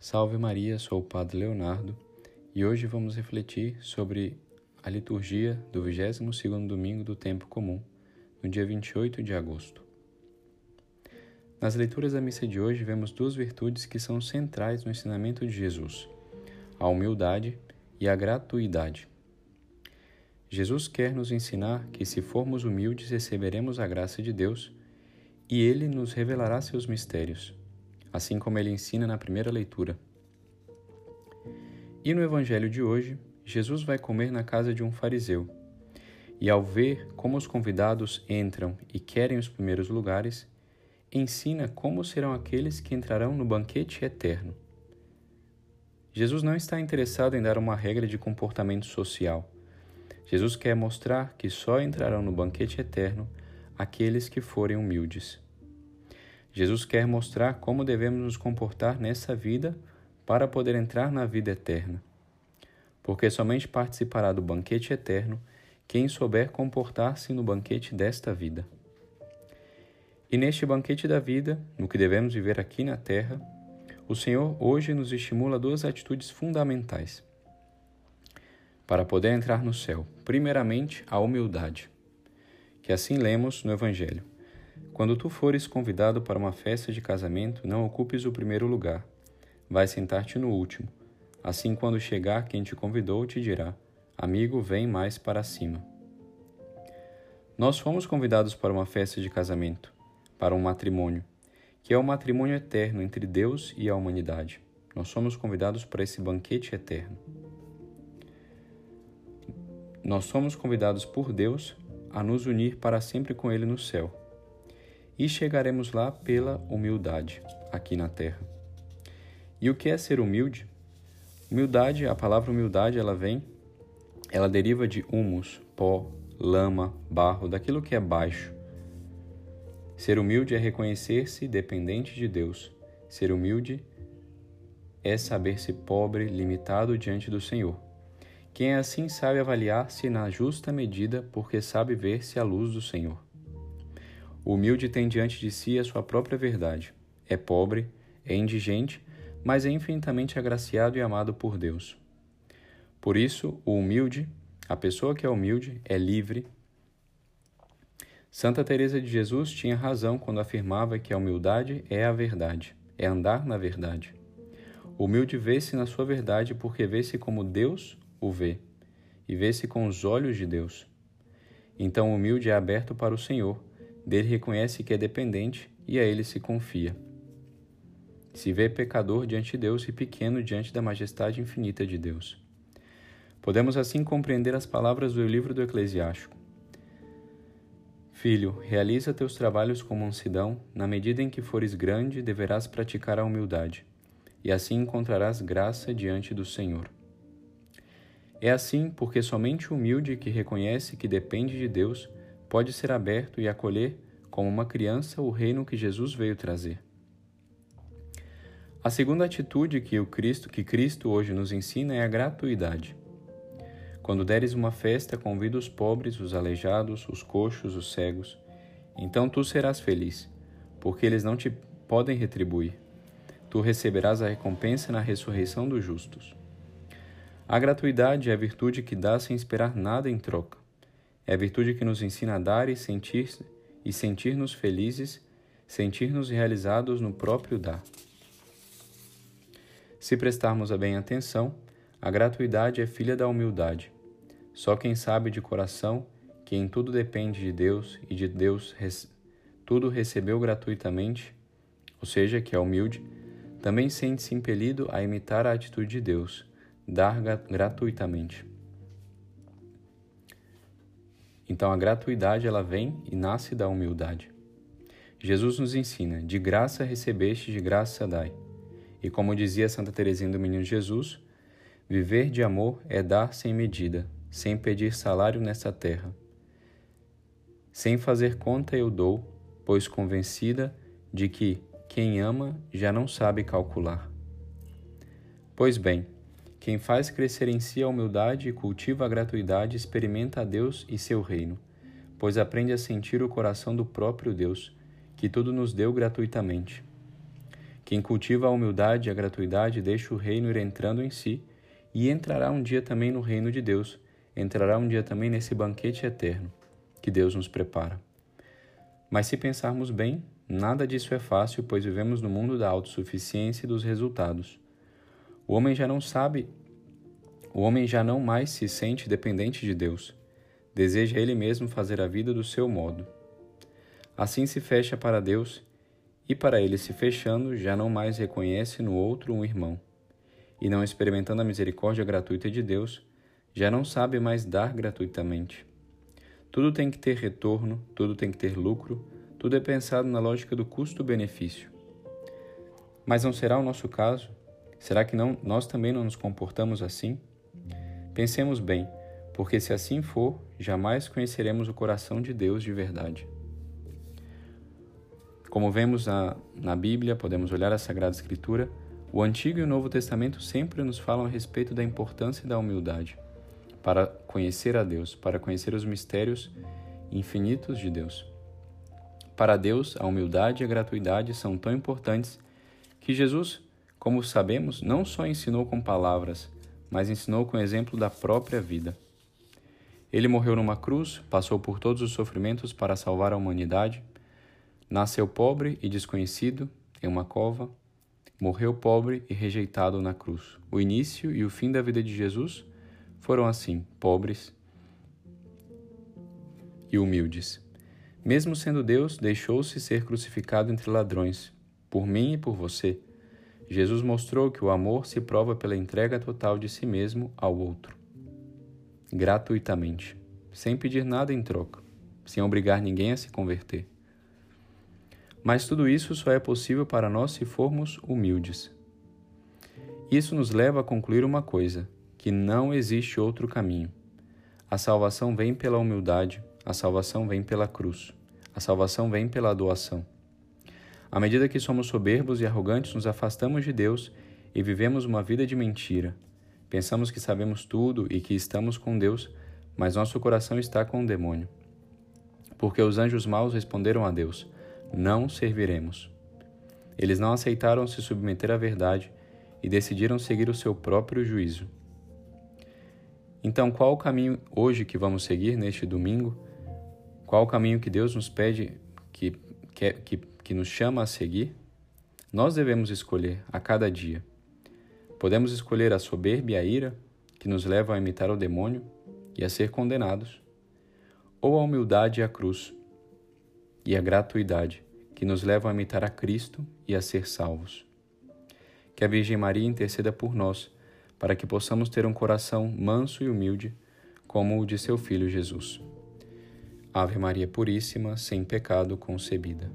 Salve Maria, sou o Padre Leonardo e hoje vamos refletir sobre a liturgia do 22º domingo do tempo comum, no dia 28 de agosto. Nas leituras da missa de hoje vemos duas virtudes que são centrais no ensinamento de Jesus: a humildade e a gratuidade. Jesus quer nos ensinar que se formos humildes receberemos a graça de Deus e ele nos revelará seus mistérios assim como ele ensina na primeira leitura. E no Evangelho de hoje, Jesus vai comer na casa de um fariseu. E ao ver como os convidados entram e querem os primeiros lugares, ensina como serão aqueles que entrarão no banquete eterno. Jesus não está interessado em dar uma regra de comportamento social. Jesus quer mostrar que só entrarão no banquete eterno aqueles que forem humildes. Jesus quer mostrar como devemos nos comportar nessa vida para poder entrar na vida eterna. Porque somente participará do banquete eterno quem souber comportar-se no banquete desta vida. E neste banquete da vida, no que devemos viver aqui na terra, o Senhor hoje nos estimula duas atitudes fundamentais para poder entrar no céu. Primeiramente, a humildade, que assim lemos no Evangelho. Quando tu fores convidado para uma festa de casamento, não ocupes o primeiro lugar. Vai sentar-te no último. Assim, quando chegar quem te convidou, te dirá: Amigo, vem mais para cima. Nós fomos convidados para uma festa de casamento, para um matrimônio, que é o matrimônio eterno entre Deus e a humanidade. Nós somos convidados para esse banquete eterno. Nós somos convidados por Deus a nos unir para sempre com Ele no céu e chegaremos lá pela humildade aqui na terra. E o que é ser humilde? Humildade, a palavra humildade, ela vem, ela deriva de humus, pó, lama, barro, daquilo que é baixo. Ser humilde é reconhecer-se dependente de Deus. Ser humilde é saber-se pobre, limitado diante do Senhor. Quem é assim sabe avaliar-se na justa medida, porque sabe ver-se à luz do Senhor. O humilde tem diante de si a sua própria verdade. É pobre, é indigente, mas é infinitamente agraciado e amado por Deus. Por isso, o humilde, a pessoa que é humilde, é livre. Santa Teresa de Jesus tinha razão quando afirmava que a humildade é a verdade, é andar na verdade. O humilde vê-se na sua verdade porque vê-se como Deus o vê, e vê-se com os olhos de Deus. Então o humilde é aberto para o Senhor, dele reconhece que é dependente e a ele se confia. Se vê pecador diante de Deus e pequeno diante da majestade infinita de Deus. Podemos assim compreender as palavras do livro do Eclesiástico. Filho, realiza teus trabalhos com mansidão, na medida em que fores grande, deverás praticar a humildade, e assim encontrarás graça diante do Senhor. É assim porque somente o humilde que reconhece que depende de Deus pode ser aberto e acolher como uma criança o reino que Jesus veio trazer. A segunda atitude que o Cristo, que Cristo hoje nos ensina é a gratuidade. Quando deres uma festa, convida os pobres, os aleijados, os coxos, os cegos. Então tu serás feliz, porque eles não te podem retribuir. Tu receberás a recompensa na ressurreição dos justos. A gratuidade é a virtude que dá sem esperar nada em troca. É a virtude que nos ensina a dar e sentir e sentir-nos felizes, sentir-nos realizados no próprio dar. Se prestarmos a bem atenção, a gratuidade é filha da humildade. Só quem sabe de coração que em tudo depende de Deus e de Deus tudo recebeu gratuitamente, ou seja, que é humilde, também sente-se impelido a imitar a atitude de Deus, dar gratuitamente. Então a gratuidade ela vem e nasce da humildade. Jesus nos ensina: de graça recebeste, de graça dai. E como dizia Santa Teresinha do Menino Jesus, viver de amor é dar sem medida, sem pedir salário nessa terra. Sem fazer conta eu dou, pois convencida de que quem ama já não sabe calcular. Pois bem, quem faz crescer em si a humildade e cultiva a gratuidade experimenta a Deus e seu reino, pois aprende a sentir o coração do próprio Deus, que tudo nos deu gratuitamente. Quem cultiva a humildade e a gratuidade deixa o reino ir entrando em si e entrará um dia também no reino de Deus, entrará um dia também nesse banquete eterno que Deus nos prepara. Mas se pensarmos bem, nada disso é fácil, pois vivemos no mundo da autossuficiência e dos resultados. O homem já não sabe, o homem já não mais se sente dependente de Deus. Deseja ele mesmo fazer a vida do seu modo. Assim se fecha para Deus e para ele se fechando, já não mais reconhece no outro um irmão. E não experimentando a misericórdia gratuita de Deus, já não sabe mais dar gratuitamente. Tudo tem que ter retorno, tudo tem que ter lucro, tudo é pensado na lógica do custo-benefício. Mas não será o nosso caso? Será que não, nós também não nos comportamos assim? Pensemos bem, porque se assim for, jamais conheceremos o coração de Deus de verdade. Como vemos na, na Bíblia, podemos olhar a Sagrada Escritura, o Antigo e o Novo Testamento sempre nos falam a respeito da importância da humildade para conhecer a Deus, para conhecer os mistérios infinitos de Deus. Para Deus, a humildade e a gratuidade são tão importantes que Jesus, como sabemos, não só ensinou com palavras, mas ensinou com exemplo da própria vida. Ele morreu numa cruz, passou por todos os sofrimentos para salvar a humanidade Nasceu pobre e desconhecido em uma cova, morreu pobre e rejeitado na cruz. O início e o fim da vida de Jesus foram assim, pobres e humildes. Mesmo sendo Deus, deixou-se ser crucificado entre ladrões, por mim e por você. Jesus mostrou que o amor se prova pela entrega total de si mesmo ao outro, gratuitamente, sem pedir nada em troca, sem obrigar ninguém a se converter. Mas tudo isso só é possível para nós se formos humildes. Isso nos leva a concluir uma coisa: que não existe outro caminho. A salvação vem pela humildade, a salvação vem pela cruz, a salvação vem pela doação. À medida que somos soberbos e arrogantes, nos afastamos de Deus e vivemos uma vida de mentira. Pensamos que sabemos tudo e que estamos com Deus, mas nosso coração está com o demônio. Porque os anjos maus responderam a Deus: não serviremos. Eles não aceitaram se submeter à verdade e decidiram seguir o seu próprio juízo. Então, qual o caminho hoje que vamos seguir neste domingo? Qual o caminho que Deus nos pede, que, que, que, que nos chama a seguir? Nós devemos escolher a cada dia. Podemos escolher a soberba e a ira, que nos levam a imitar o demônio e a ser condenados, ou a humildade e a cruz, e a gratuidade que nos levam a imitar a Cristo e a ser salvos. Que a Virgem Maria interceda por nós, para que possamos ter um coração manso e humilde, como o de seu Filho Jesus. Ave Maria Puríssima, sem pecado concebida.